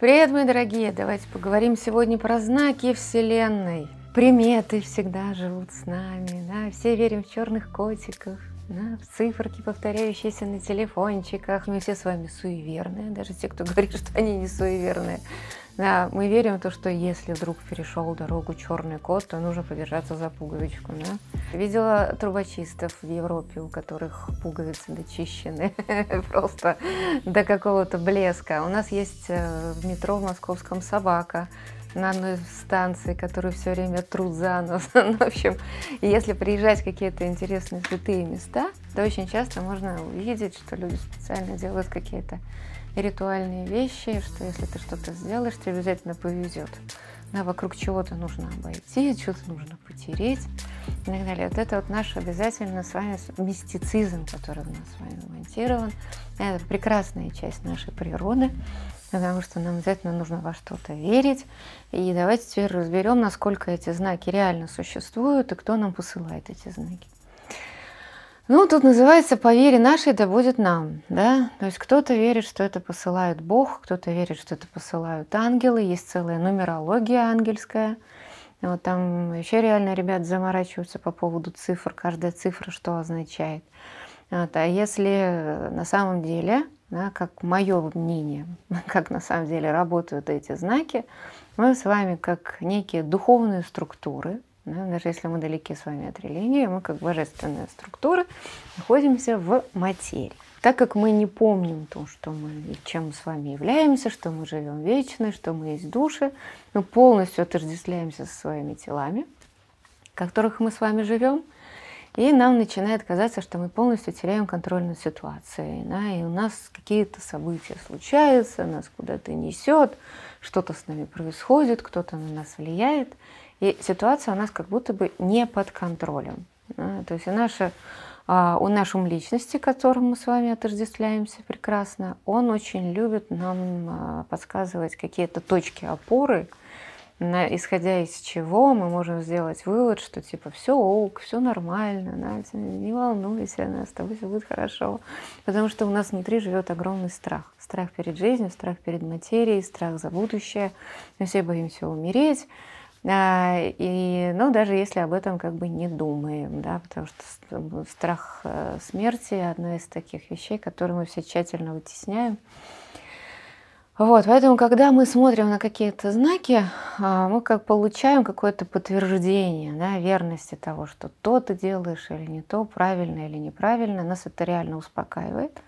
Привет, мои дорогие! Давайте поговорим сегодня про знаки Вселенной. Приметы всегда живут с нами, да? все верим в черных котиков, да? циферки, повторяющиеся на телефончиках. Мы все с вами суеверные, даже те, кто говорит, что они не суеверные. Да, мы верим в то, что если вдруг перешел дорогу черный кот, то нужно подержаться за пуговичку. Да? Видела трубочистов в Европе, у которых пуговицы дочищены просто до какого-то блеска. У нас есть э, в метро в московском собака на одной станции, которую все время трут за нос. ну, в общем, если приезжать в какие-то интересные святые места, то очень часто можно увидеть, что люди специально делают какие-то ритуальные вещи, что если ты что-то сделаешь, тебе обязательно повезет. Да, вокруг чего-то нужно обойти, что-то нужно потереть и так далее. Вот это вот наш обязательно с вами мистицизм, который у нас с вами монтирован. Это прекрасная часть нашей природы, потому что нам обязательно нужно во что-то верить. И давайте теперь разберем, насколько эти знаки реально существуют и кто нам посылает эти знаки. Ну, тут называется «по вере нашей да будет нам». Да? То есть кто-то верит, что это посылает Бог, кто-то верит, что это посылают ангелы. Есть целая нумерология ангельская. Вот там еще реально ребят заморачиваются по поводу цифр, каждая цифра что означает. Вот. А если на самом деле, да, как мое мнение, как на самом деле работают эти знаки, мы с вами как некие духовные структуры, да, даже если мы далеки с вами от религии, мы как божественная структура находимся в материи. Так как мы не помним то, что мы, чем с вами являемся, что мы живем вечно, что мы есть души, мы полностью отождествляемся со своими телами, в которых мы с вами живем, и нам начинает казаться, что мы полностью теряем контроль над ситуацией. Да, и у нас какие-то события случаются, нас куда-то несет, что-то с нами происходит, кто-то на нас влияет. И ситуация у нас как будто бы не под контролем. Да? То есть и наша, у нашем личности, к которому мы с вами отождествляемся прекрасно, он очень любит нам а, подсказывать какие-то точки опоры, на, исходя из чего мы можем сделать вывод, что типа все ок, все нормально, да, не волнуйся, да, с тобой все будет хорошо. Потому что у нас внутри живет огромный страх. Страх перед жизнью, страх перед материей, страх за будущее. Мы все боимся умереть. А, и, ну, даже если об этом как бы не думаем, да, потому что страх э, смерти – одна из таких вещей, которые мы все тщательно вытесняем. Вот, поэтому, когда мы смотрим на какие-то знаки, а, мы как получаем какое-то подтверждение да, верности того, что то ты делаешь или не то, правильно или неправильно, нас это реально успокаивает.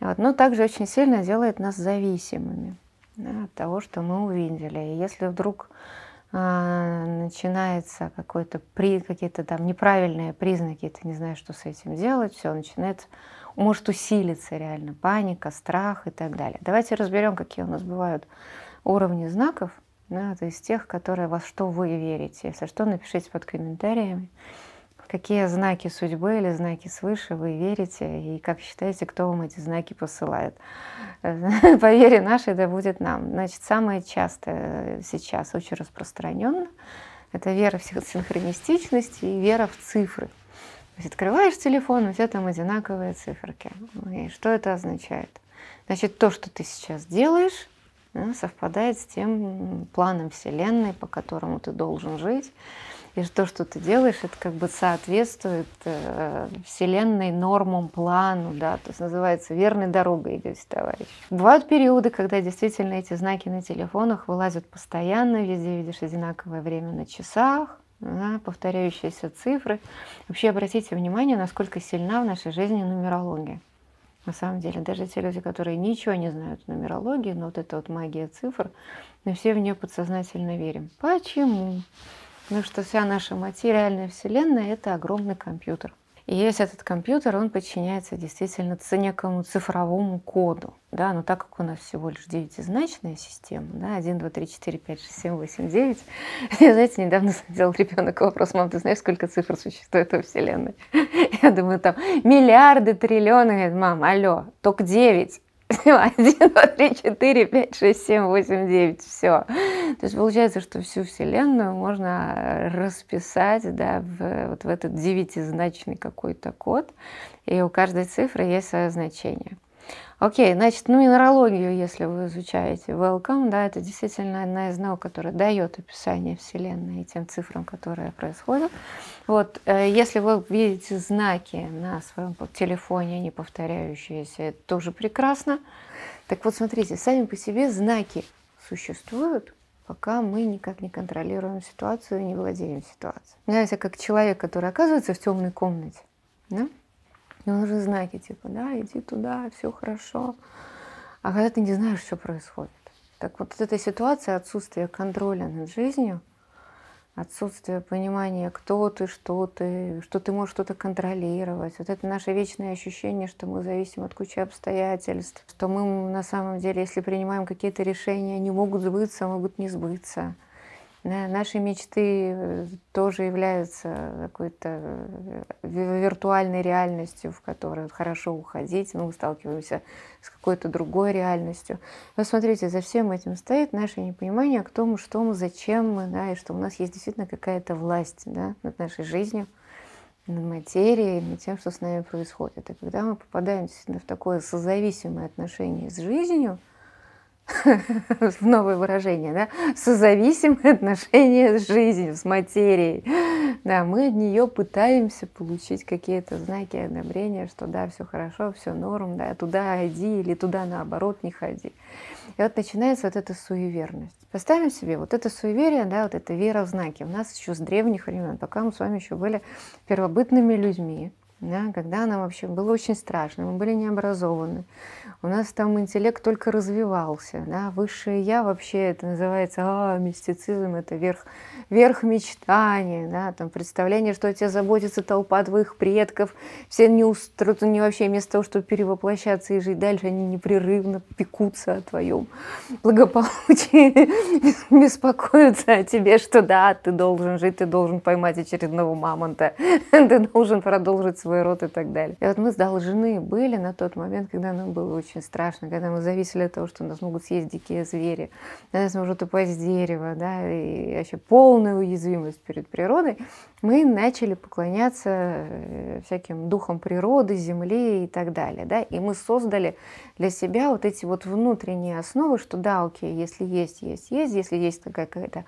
Вот, но также очень сильно делает нас зависимыми да, от того, что мы увидели. И если вдруг а, начинается какой-то при какие-то там неправильные признаки, ты не знаешь, что с этим делать, все начинает, может усилиться реально паника, страх и так далее. Давайте разберем, какие у нас бывают уровни знаков, да, то есть тех, которые во что вы верите. Если что, напишите под комментариями какие знаки судьбы или знаки свыше вы верите, и как считаете, кто вам эти знаки посылает. По вере нашей да будет нам. Значит, самое частое сейчас, очень распространенно, это вера в синхронистичность и вера в цифры. То открываешь телефон, у тебя там одинаковые циферки. И что это означает? Значит, то, что ты сейчас делаешь, совпадает с тем планом Вселенной, по которому ты должен жить. И то, что ты делаешь, это как бы соответствует э, вселенной нормам, плану, да, то есть называется верной дорогой идете, товарищ. Бывают периоды, когда действительно эти знаки на телефонах вылазят постоянно, везде видишь одинаковое время на часах, да, повторяющиеся цифры. Вообще обратите внимание, насколько сильна в нашей жизни нумерология. На самом деле, даже те люди, которые ничего не знают о нумерологии, но вот эта вот магия цифр, мы все в нее подсознательно верим. Почему? Потому что вся наша материальная вселенная – это огромный компьютер. И есть этот компьютер, он подчиняется действительно некому цифровому коду. Да, но так как у нас всего лишь девятизначная система, да, 1, 2, 3, 4, 5, 6, 7, 8, 9. Я, знаете, недавно задал ребенок вопрос, мам, ты знаешь, сколько цифр существует во Вселенной? Я думаю, там миллиарды, триллионы. Говорит, мам, алло, только 9. Один, два, три, четыре, пять, шесть, семь, восемь, девять, все. То есть получается, что всю Вселенную можно расписать да, в, вот в этот девятизначный какой-то код, и у каждой цифры есть свое значение. Окей, значит, нумерологию, если вы изучаете welcome, да, это действительно одна из наук, которая дает описание Вселенной и тем цифрам, которые происходят. Вот, э, если вы видите знаки на своем телефоне, не повторяющиеся, это тоже прекрасно. Так вот, смотрите, сами по себе знаки существуют, пока мы никак не контролируем ситуацию не владеем ситуацией. Знаете, как человек, который оказывается в темной комнате, да? И он уже знаки, типа, да, иди туда, все хорошо. А когда ты не знаешь, что происходит. Так вот, эта ситуация отсутствие контроля над жизнью, отсутствие понимания, кто ты, что ты, что ты можешь что-то контролировать. Вот это наше вечное ощущение, что мы зависим от кучи обстоятельств, что мы на самом деле, если принимаем какие-то решения, они могут сбыться, могут не сбыться. Наши мечты э, тоже являются какой-то э, виртуальной реальностью, в которую хорошо уходить. Мы сталкиваемся с какой-то другой реальностью. Но смотрите, за всем этим стоит наше непонимание, кто мы, что мы, зачем мы, да, и что у нас есть действительно какая-то власть да, над нашей жизнью, над материей, над тем, что с нами происходит. И когда мы попадаем действительно в такое созависимое отношение с жизнью, новое выражение, да, созависимые отношения с жизнью, с материей. Да, мы от нее пытаемся получить какие-то знаки одобрения, что да, все хорошо, все норм, да, туда иди или туда наоборот не ходи. И вот начинается вот эта суеверность. Поставим себе вот это суеверие, да, вот эта вера в знаки. У нас еще с древних времен, пока мы с вами еще были первобытными людьми, да, когда нам вообще было очень страшно, мы были необразованы, у нас там интеллект только развивался, да, высшее я вообще это называется, а, мистицизм это верх, верх мечтания, да, там представление, что о тебе заботится толпа твоих предков, все не, устроят, не вообще вместо того, чтобы перевоплощаться и жить дальше, они непрерывно пекутся о твоем благополучии, беспокоятся о тебе, что да, ты должен жить, ты должен поймать очередного мамонта, ты должен продолжить свой род и так далее. И вот мы должны были на тот момент, когда нам было очень страшно, когда мы зависели от того, что нас могут съесть дикие звери, на нас может упасть с дерева, да, и вообще полная уязвимость перед природой, мы начали поклоняться э, всяким духам природы, земли и так далее, да, и мы создали для себя вот эти вот внутренние основы, что да, окей, если есть, есть, есть, если есть такая какая-то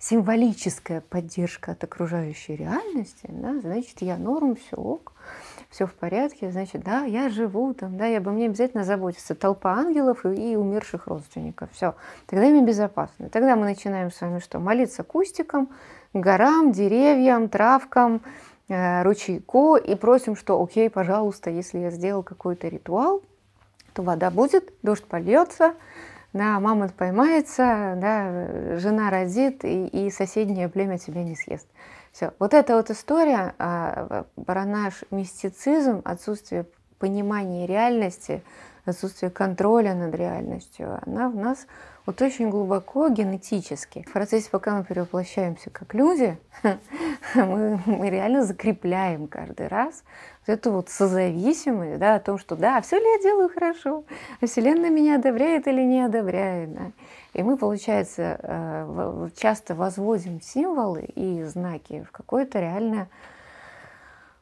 символическая поддержка от окружающей реальности, да, значит, я норм, все ок, все в порядке, значит, да, я живу там, да, я обо мне обязательно заботится толпа ангелов и, и умерших родственников, все, тогда им безопасно. Тогда мы начинаем с вами что? Молиться кустикам, горам, деревьям, травкам, э, ручейку и просим, что окей, пожалуйста, если я сделал какой-то ритуал, то вода будет, дождь польется, да, мамонт поймается, да, жена родит, и, и соседнее племя тебя не съест. Все. Вот эта вот история а, про наш мистицизм, отсутствие понимания реальности, отсутствие контроля над реальностью, она в нас вот очень глубоко генетически. В процессе, пока мы перевоплощаемся как люди, мы, мы реально закрепляем каждый раз вот эту вот созависимость, да, о том, что да, все ли я делаю хорошо, а Вселенная меня одобряет или не одобряет. Да. И мы, получается, э, часто возводим символы и знаки в какое-то реальное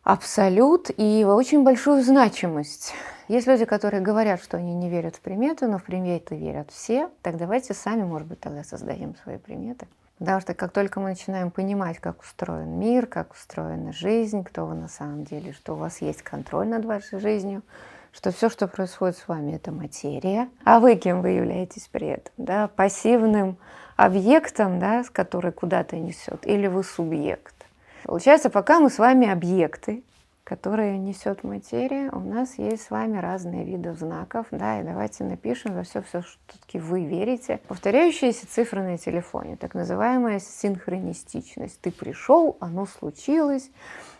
абсолют и очень большую значимость. Есть люди, которые говорят, что они не верят в приметы, но в приметы верят все. Так давайте сами, может быть, тогда создадим свои приметы. Потому что как только мы начинаем понимать, как устроен мир, как устроена жизнь, кто вы на самом деле, что у вас есть контроль над вашей жизнью, что все, что происходит с вами, это материя, а вы кем вы являетесь при этом? Да? Пассивным объектом, да, с который куда-то несет, или вы субъект? Получается, пока мы с вами объекты, которые несет материя, у нас есть с вами разные виды знаков, да, и давайте напишем за все, все, что таки вы верите. Повторяющиеся цифры на телефоне, так называемая синхронистичность. Ты пришел, оно случилось,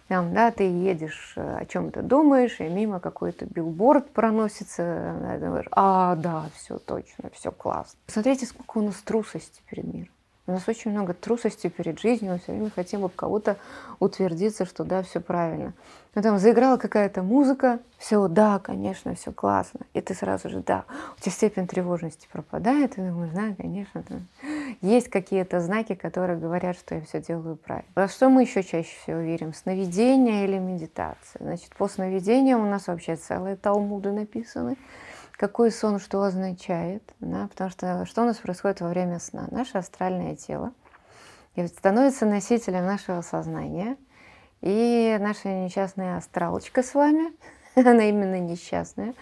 там, да, ты едешь, о чем-то думаешь, и мимо какой-то билборд проносится, да, думаешь, а, да, все точно, все классно. Посмотрите, сколько у нас трусости перед миром. У нас очень много трусости перед жизнью, мы все время хотим об кого-то утвердиться, что да, все правильно. Но там заиграла какая-то музыка, все, да, конечно, все классно. И ты сразу же, да, у тебя степень тревожности пропадает, и думаешь, да, конечно, там есть какие-то знаки, которые говорят, что я все делаю правильно. Во что мы еще чаще всего верим? Сновидение или медитация? Значит, по сновидениям у нас вообще целые талмуды написаны какой сон что означает, да, потому что что у нас происходит во время сна? Наше астральное тело становится носителем нашего сознания, и наша несчастная астралочка с вами, она именно несчастная,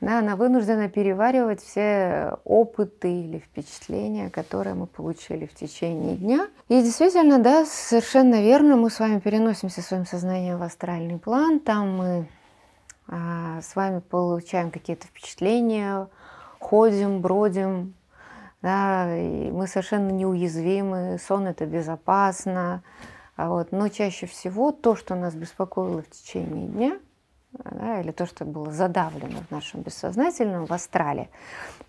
да, она вынуждена переваривать все опыты или впечатления, которые мы получили в течение дня. И действительно, да, совершенно верно, мы с вами переносимся своим сознанием в астральный план, там мы с вами получаем какие-то впечатления, ходим, бродим, да, и мы совершенно неуязвимы, сон это безопасно, а вот, но чаще всего то, что нас беспокоило в течение дня, да, или то, что было задавлено в нашем бессознательном, в астрале,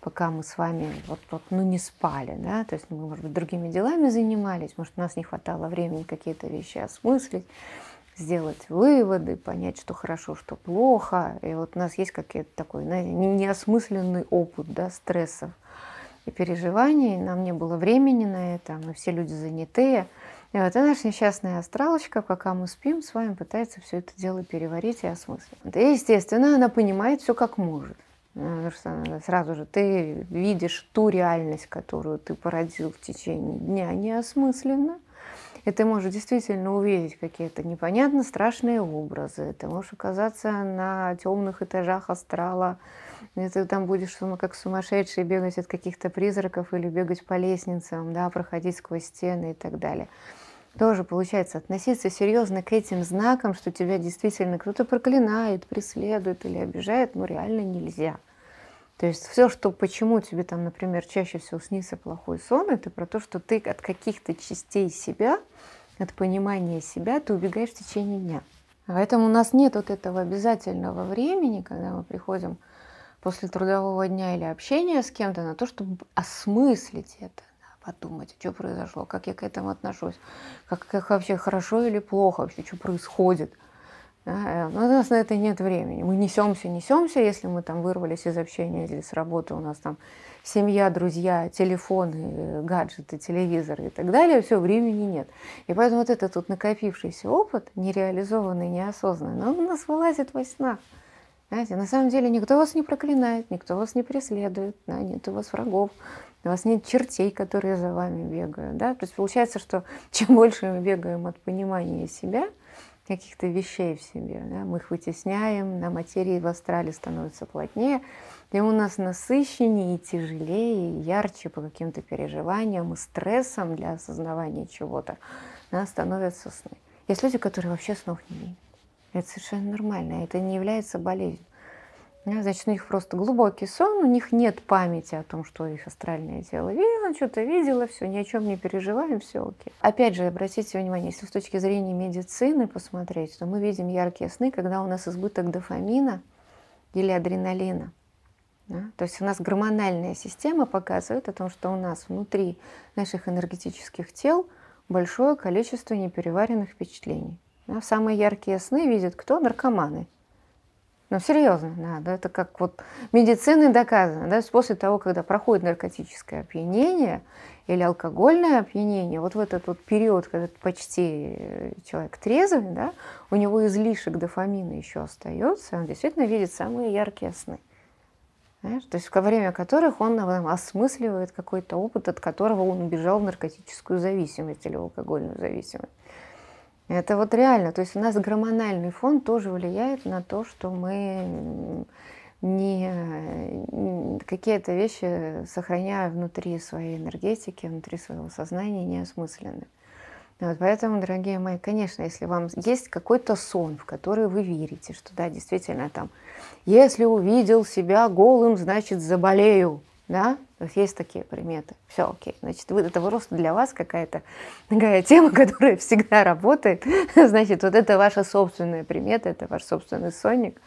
пока мы с вами вот, вот, ну, не спали, да, то есть мы, может быть, другими делами занимались, может, у нас не хватало времени какие-то вещи осмыслить, сделать выводы, понять, что хорошо, что плохо. И вот у нас есть какой-то такой знаете, неосмысленный опыт да, стрессов и переживаний. Нам не было времени на это, мы все люди занятые. И вот и наша несчастная астралочка, пока мы спим, с вами пытается все это дело переварить и осмыслить. И, естественно, она понимает все как может. Потому что сразу же ты видишь ту реальность, которую ты породил в течение дня неосмысленно. И ты можешь действительно увидеть какие-то непонятно страшные образы. Ты можешь оказаться на темных этажах астрала, и ты там будешь как сумасшедший бегать от каких-то призраков или бегать по лестницам, да, проходить сквозь стены и так далее. Тоже получается относиться серьезно к этим знакам, что тебя действительно кто-то проклинает, преследует или обижает, ну реально нельзя. То есть все, что почему тебе там, например, чаще всего снится плохой сон, это про то, что ты от каких-то частей себя, от понимания себя, ты убегаешь в течение дня. Поэтому у нас нет вот этого обязательного времени, когда мы приходим после трудового дня или общения с кем-то на то, чтобы осмыслить это, да, подумать, что произошло, как я к этому отношусь, как, как вообще хорошо или плохо вообще, что происходит – да, но у нас на это нет времени. Мы несемся, несемся, если мы там вырвались из общения или с работы, у нас там семья, друзья, телефоны, гаджеты, телевизоры и так далее, все, времени нет. И поэтому вот этот вот накопившийся опыт, нереализованный, неосознанный, он у нас вылазит во снах. Знаете, на самом деле никто вас не проклинает, никто вас не преследует, да, нет у вас врагов, у вас нет чертей, которые за вами бегают. Да? То есть получается, что чем больше мы бегаем от понимания себя – каких-то вещей в себе. Да? Мы их вытесняем, на материи в астрале становится плотнее, и у нас насыщеннее и тяжелее, и ярче по каким-то переживаниям и стрессам для осознавания чего-то да, становятся сны. Есть люди, которые вообще снов не видят. Это совершенно нормально, это не является болезнью. Значит, у них просто глубокий сон, у них нет памяти о том, что их астральное тело видело, что-то видело, все, ни о чем не переживаем, все окей. Опять же, обратите внимание, если с точки зрения медицины посмотреть, то мы видим яркие сны, когда у нас избыток дофамина или адреналина. Да? То есть у нас гормональная система показывает о том, что у нас внутри наших энергетических тел большое количество непереваренных впечатлений. Да? Самые яркие сны видят кто? Наркоманы. Ну, серьезно, да, это как вот медициной доказано, да, после того, когда проходит наркотическое опьянение или алкогольное опьянение, вот в этот вот период, когда почти человек трезвый, да, у него излишек дофамина еще остается, он действительно видит самые яркие сны. Знаешь? То есть во время которых он там, осмысливает какой-то опыт, от которого он убежал в наркотическую зависимость или алкогольную зависимость. Это вот реально, то есть у нас гормональный фон тоже влияет на то, что мы не какие-то вещи сохраняя внутри своей энергетики, внутри своего сознания неосмысленны. Вот поэтому, дорогие мои, конечно, если вам есть какой-то сон, в который вы верите, что да, действительно там, если увидел себя голым, значит заболею, да, то есть есть такие приметы. Все окей. Значит, вы, это просто для вас какая-то такая тема, которая всегда работает. Значит, вот это ваша собственная примета, это ваш собственный сонник.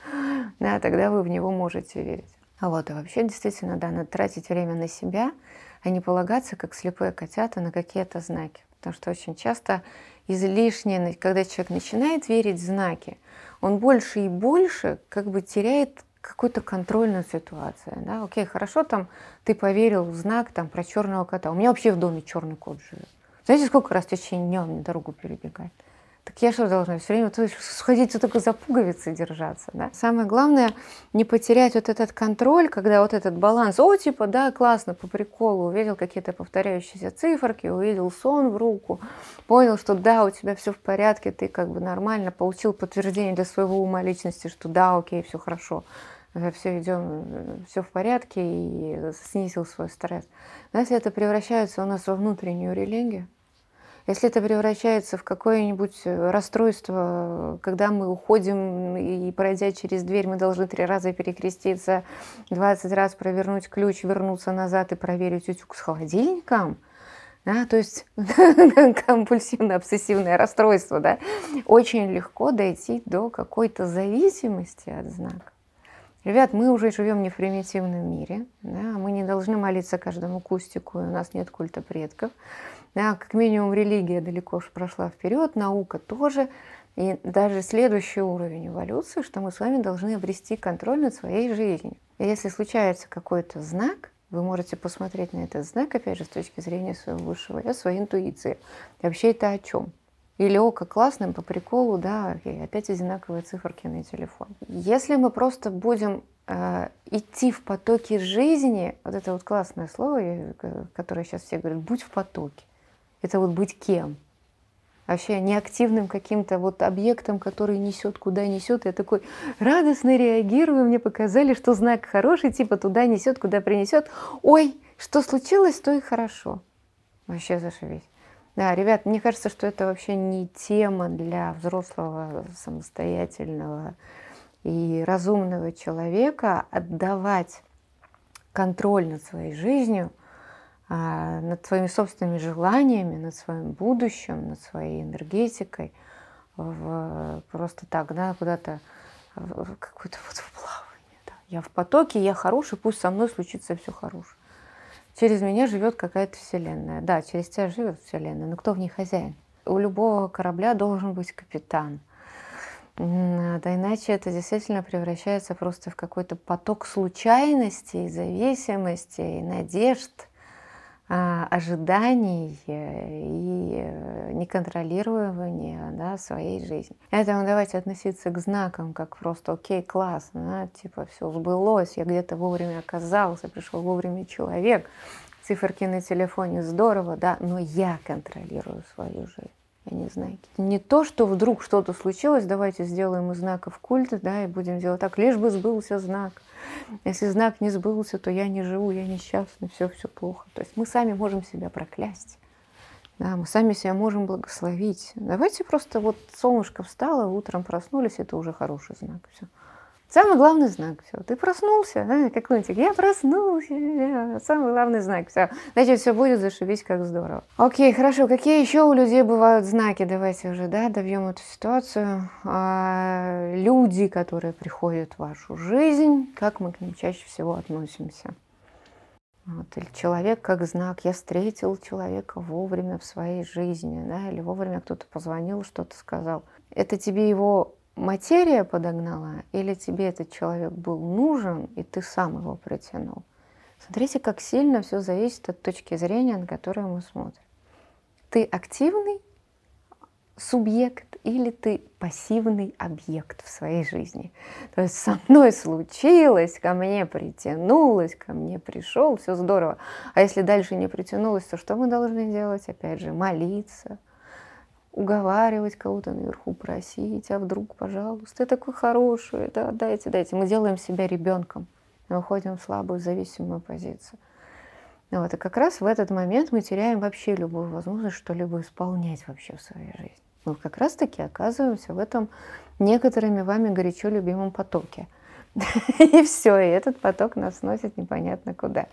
Да, тогда вы в него можете верить. А вот, а вообще действительно, да, надо тратить время на себя, а не полагаться, как слепые котята, на какие-то знаки. Потому что очень часто излишне, когда человек начинает верить в знаки, он больше и больше как бы теряет какую-то контрольную ситуацию. Да? Окей, хорошо, там ты поверил в знак там, про черного кота. У меня вообще в доме черный кот живет. Знаете, сколько раз в течение дня он мне дорогу перебегает? Так я что должна все время то сходить вот только за пуговицы держаться, да? Самое главное не потерять вот этот контроль, когда вот этот баланс, о, типа, да, классно, по приколу, увидел какие-то повторяющиеся циферки, увидел сон в руку, понял, что да, у тебя все в порядке, ты как бы нормально, получил подтверждение для своего ума личности, что да, окей, все хорошо, все идем, все в порядке и снизил свой стресс. Но если это превращается у нас во внутреннюю религию, если это превращается в какое-нибудь э, расстройство, когда мы уходим и, пройдя через дверь, мы должны три раза перекреститься, 20 раз провернуть ключ, вернуться назад и проверить утюг с холодильником, да, то есть компульсивно-обсессивное расстройство, да, очень легко дойти до какой-то зависимости от знака. Ребят, мы уже живем не в примитивном мире, да, мы не должны молиться каждому кустику, у нас нет культа предков. Да, как минимум религия далеко уж прошла вперед, наука тоже. И даже следующий уровень эволюции, что мы с вами должны обрести контроль над своей жизнью. И если случается какой-то знак, вы можете посмотреть на этот знак, опять же, с точки зрения своего высшего я, своей интуиции. И вообще это о чем? Или око классным по приколу, да, окей, опять одинаковые циферки на телефон. Если мы просто будем э, идти в потоке жизни, вот это вот классное слово, которое сейчас все говорят, будь в потоке это вот быть кем? Вообще неактивным каким-то вот объектом, который несет, куда несет. Я такой радостно реагирую, мне показали, что знак хороший, типа туда несет, куда принесет. Ой, что случилось, то и хорошо. Вообще зашибись. Да, ребят, мне кажется, что это вообще не тема для взрослого, самостоятельного и разумного человека отдавать контроль над своей жизнью – а, над своими собственными желаниями, над своим будущим, над своей энергетикой, в, просто так, да, куда-то какое-то вот в плавание. Да. Я в потоке, я хороший, пусть со мной случится все хорошее. Через меня живет какая-то вселенная. Да, через тебя живет вселенная, но кто в ней хозяин? У любого корабля должен быть капитан. Да иначе это действительно превращается просто в какой-то поток случайностей, зависимостей, надежд, ожиданий э, и э, неконтролирования да, своей жизни. Поэтому давайте относиться к знакам как просто окей, классно, да, типа все сбылось, я где-то вовремя оказался, пришел вовремя человек, циферки на телефоне здорово, да, но я контролирую свою жизнь а не знаки. Не то, что вдруг что-то случилось, давайте сделаем из знаков культ, да, и будем делать так, лишь бы сбылся знак. Если знак не сбылся, то я не живу, я несчастный, все, все плохо. То есть мы сами можем себя проклясть. Да, мы сами себя можем благословить. Давайте просто вот солнышко встало, утром проснулись, это уже хороший знак. Все. Самый главный знак, все, ты проснулся, да, как лунтик, я проснулся, я, самый главный знак, все, значит, все будет зашибись, как здорово. Окей, хорошо, какие еще у людей бывают знаки, давайте уже, да, добьем эту ситуацию. А, люди, которые приходят в вашу жизнь, как мы к ним чаще всего относимся. Вот, или человек как знак, я встретил человека вовремя в своей жизни, да, или вовремя кто-то позвонил, что-то сказал. Это тебе его материя подогнала, или тебе этот человек был нужен, и ты сам его притянул. Смотрите, как сильно все зависит от точки зрения, на которую мы смотрим. Ты активный субъект или ты пассивный объект в своей жизни. То есть со мной случилось, ко мне притянулось, ко мне пришел, все здорово. А если дальше не притянулось, то что мы должны делать? Опять же, молиться, уговаривать кого-то наверху, просить, а вдруг, пожалуйста, ты такой хороший, да, дайте, дайте. Мы делаем себя ребенком, мы уходим в слабую зависимую позицию. Вот, и как раз в этот момент мы теряем вообще любую возможность что-либо исполнять вообще в своей жизни. Мы как раз-таки оказываемся в этом некоторыми вами горячо любимом потоке. И все, и этот поток нас носит непонятно куда.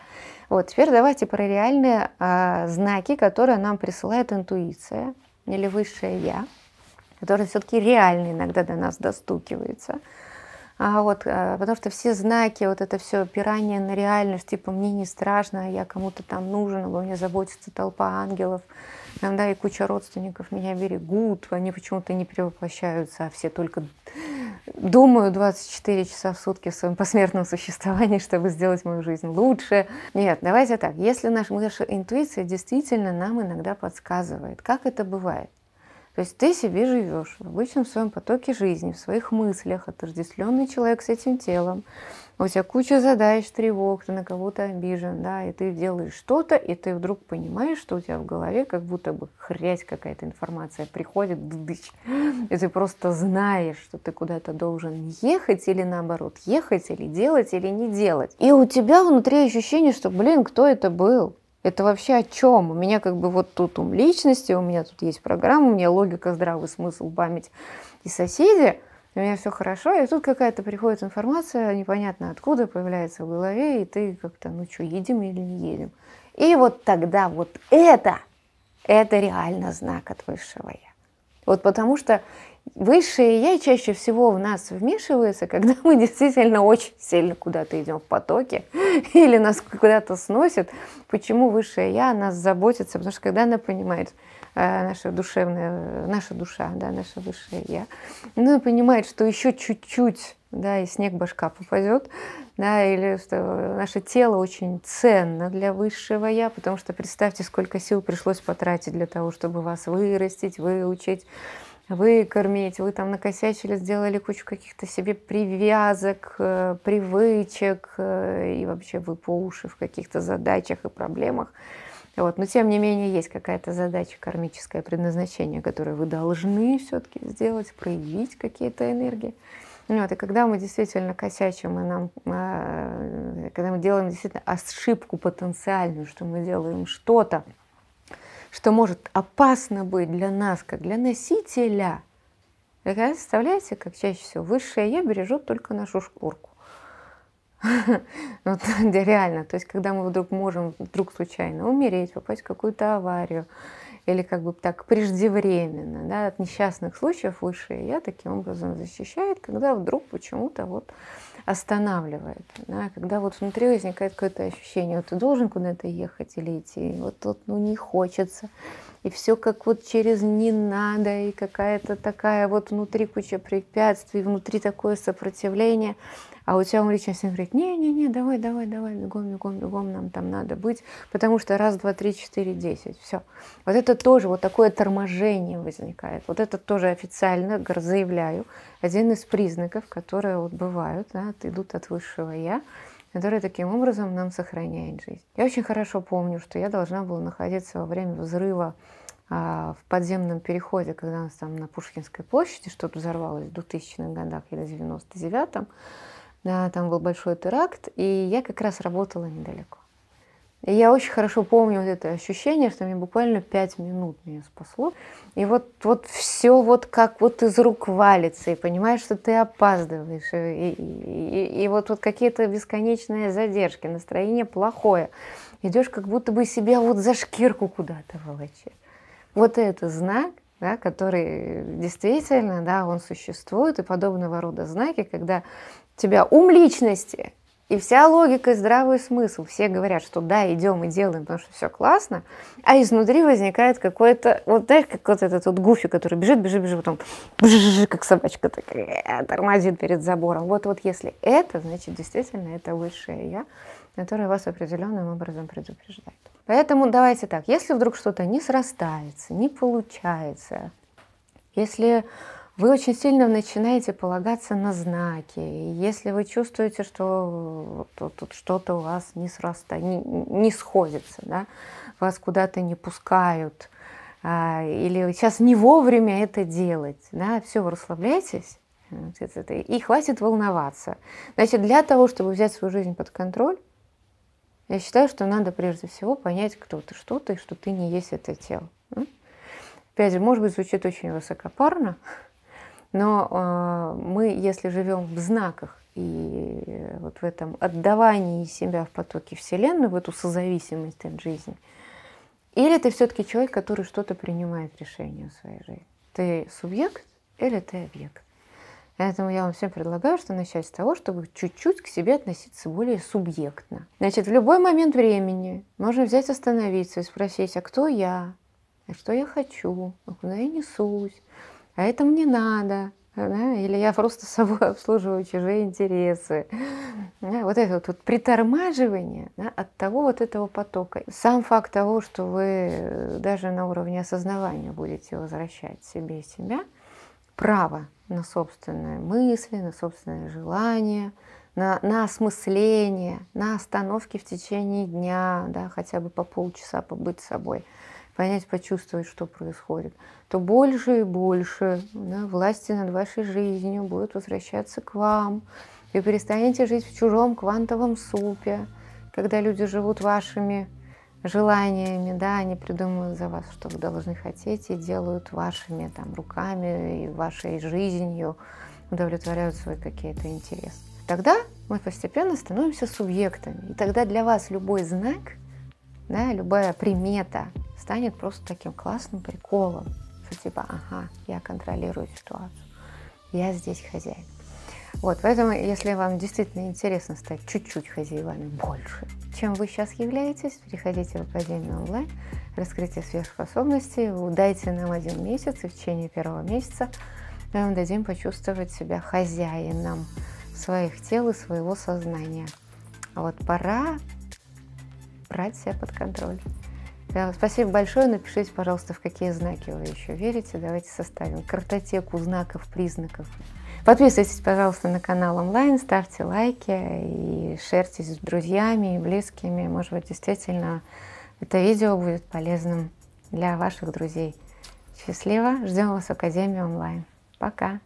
Вот, теперь давайте про реальные а, знаки, которые нам присылает интуиция или высшее я, которое все-таки реально иногда до нас достукивается. А вот, а, потому что все знаки, вот это все опирание на реальность, типа мне не страшно, я кому-то там нужен, обо мне заботится толпа ангелов, там, да, и куча родственников меня берегут, они почему-то не перевоплощаются, а все только думаю 24 часа в сутки в своем посмертном существовании, чтобы сделать мою жизнь лучше. Нет, давайте так. Если наша, наша интуиция действительно нам иногда подсказывает, как это бывает. То есть ты себе живешь в обычном своем потоке жизни, в своих мыслях, отождествленный человек с этим телом. У тебя куча задач, тревог, ты на кого-то обижен, да, и ты делаешь что-то, и ты вдруг понимаешь, что у тебя в голове как будто бы хрясь какая-то информация приходит, дыдыч, и ты просто знаешь, что ты куда-то должен ехать или наоборот, ехать или делать или не делать. И у тебя внутри ощущение, что, блин, кто это был? Это вообще о чем? У меня как бы вот тут ум личности, у меня тут есть программа, у меня логика, здравый смысл, память и соседи. У меня все хорошо, и тут какая-то приходит информация, непонятно откуда, появляется в голове, и ты как-то, ну что, едем или не едем? И вот тогда вот это, это реально знак от высшего Я. Вот потому что Высшее я чаще всего в нас вмешивается, когда мы действительно очень сильно куда-то идем в потоке или нас куда-то сносит. Почему высшее я нас заботится? Потому что когда она понимает, э, наша душевная, наша душа, да, наше высшее я, она понимает, что еще чуть-чуть, да, и снег башка попадет, да, или что наше тело очень ценно для высшего я, потому что представьте, сколько сил пришлось потратить для того, чтобы вас вырастить, выучить, выкормить, вы там накосячили, сделали кучу каких-то себе привязок, э, привычек, э, и вообще вы по уши в каких-то задачах и проблемах. Вот. Но тем не менее есть какая-то задача, кармическое предназначение, которое вы должны все-таки сделать, проявить какие-то энергии. Вот, и когда мы действительно косячим, и нам, а, когда мы делаем действительно ошибку потенциальную, что мы делаем что-то, что может опасно быть для нас, как для носителя. Вы представляете, как чаще всего высшее я бережет только нашу шкурку. Вот, реально, то есть когда мы вдруг можем вдруг случайно умереть, попасть в какую-то аварию, или как бы так преждевременно, да, от несчастных случаев высшее я таким образом защищает, когда вдруг почему-то вот останавливает. Да? Когда вот внутри возникает какое-то ощущение, вот ты должен куда-то ехать или идти, вот тут ну, не хочется. И все как вот через не надо, и какая-то такая вот внутри куча препятствий, внутри такое сопротивление. А у тебя ум личности говорит, не-не-не, давай, давай, давай, бегом, бегом, бегом, нам там надо быть, потому что раз, два, три, четыре, десять, все. Вот это тоже вот такое торможение возникает. Вот это тоже официально заявляю. Один из признаков, которые вот бывают, да, идут от высшего я, который таким образом нам сохраняет жизнь. Я очень хорошо помню, что я должна была находиться во время взрыва а, в подземном переходе, когда у нас там на Пушкинской площади что-то взорвалось в 2000-х годах или 99-м. Да, там был большой теракт, и я как раз работала недалеко. Я очень хорошо помню вот это ощущение, что мне буквально пять минут меня спасло. И вот, вот все вот как вот из рук валится, и понимаешь, что ты опаздываешь, и, и, и, и вот, вот какие-то бесконечные задержки, настроение плохое. Идешь как будто бы себя вот за шкирку куда-то волочишь. Вот это знак, да, который действительно, да, он существует, и подобного рода знаки, когда тебя ум личности и вся логика и здравый смысл. Все говорят, что да, идем и делаем, потому что все классно, а изнутри возникает какой-то, вот знаешь, как вот этот вот гуфи, который бежит, бежит, бежит, потом бжж, как собачка такая, тормозит перед забором. Вот, вот если это, значит, действительно это высшее я, которое вас определенным образом предупреждает. Поэтому давайте так, если вдруг что-то не срастается, не получается, если вы очень сильно начинаете полагаться на знаки. И если вы чувствуете, что тут что-то у вас не, сраста, не, не сходится, да, вас куда-то не пускают, а, или сейчас не вовремя это делать, да, все, вы расслабляйтесь, и хватит волноваться. Значит, для того, чтобы взять свою жизнь под контроль, я считаю, что надо прежде всего понять, кто ты, что ты, что ты не есть это тело. Опять же, может быть, звучит очень высокопарно, но э, мы, если живем в знаках и вот в этом отдавании себя в потоке Вселенной, в эту созависимость от жизни, или ты все-таки человек, который что-то принимает решение в своей жизни. Ты субъект или ты объект. Поэтому я вам всем предлагаю, что начать с того, чтобы чуть-чуть к себе относиться более субъектно. Значит, в любой момент времени можно взять, остановиться и спросить, а кто я, а что я хочу, а куда я несусь, а это мне надо, да, или я просто собой обслуживаю чужие интересы. Да, вот это вот, вот притормаживание да, от того вот этого потока. Сам факт того, что вы даже на уровне осознавания будете возвращать себе себя, право на собственные мысли, на собственные желания, на, на осмысление, на остановки в течение дня, да, хотя бы по полчаса побыть собой – понять, почувствовать, что происходит, то больше и больше да, власти над вашей жизнью будут возвращаться к вам. Вы перестанете жить в чужом квантовом супе, когда люди живут вашими желаниями, да, они придумывают за вас, что вы должны хотеть, и делают вашими там, руками и вашей жизнью, удовлетворяют свои какие-то интересы. Тогда мы постепенно становимся субъектами. И тогда для вас любой знак, да, любая примета, станет просто таким классным приколом, что типа, ага, я контролирую ситуацию, я здесь хозяин. Вот, поэтому, если вам действительно интересно стать чуть-чуть хозяевами больше, чем вы сейчас являетесь, переходите в Академию онлайн, раскрытие сверхспособностей, дайте нам один месяц, и в течение первого месяца мы вам дадим почувствовать себя хозяином своих тел и своего сознания. А вот пора брать себя под контроль. Спасибо большое. Напишите, пожалуйста, в какие знаки вы еще верите. Давайте составим картотеку знаков, признаков. Подписывайтесь, пожалуйста, на канал онлайн, ставьте лайки и шерьтесь с друзьями и близкими. Может быть, действительно это видео будет полезным для ваших друзей. Счастливо! Ждем вас в Академии онлайн. Пока!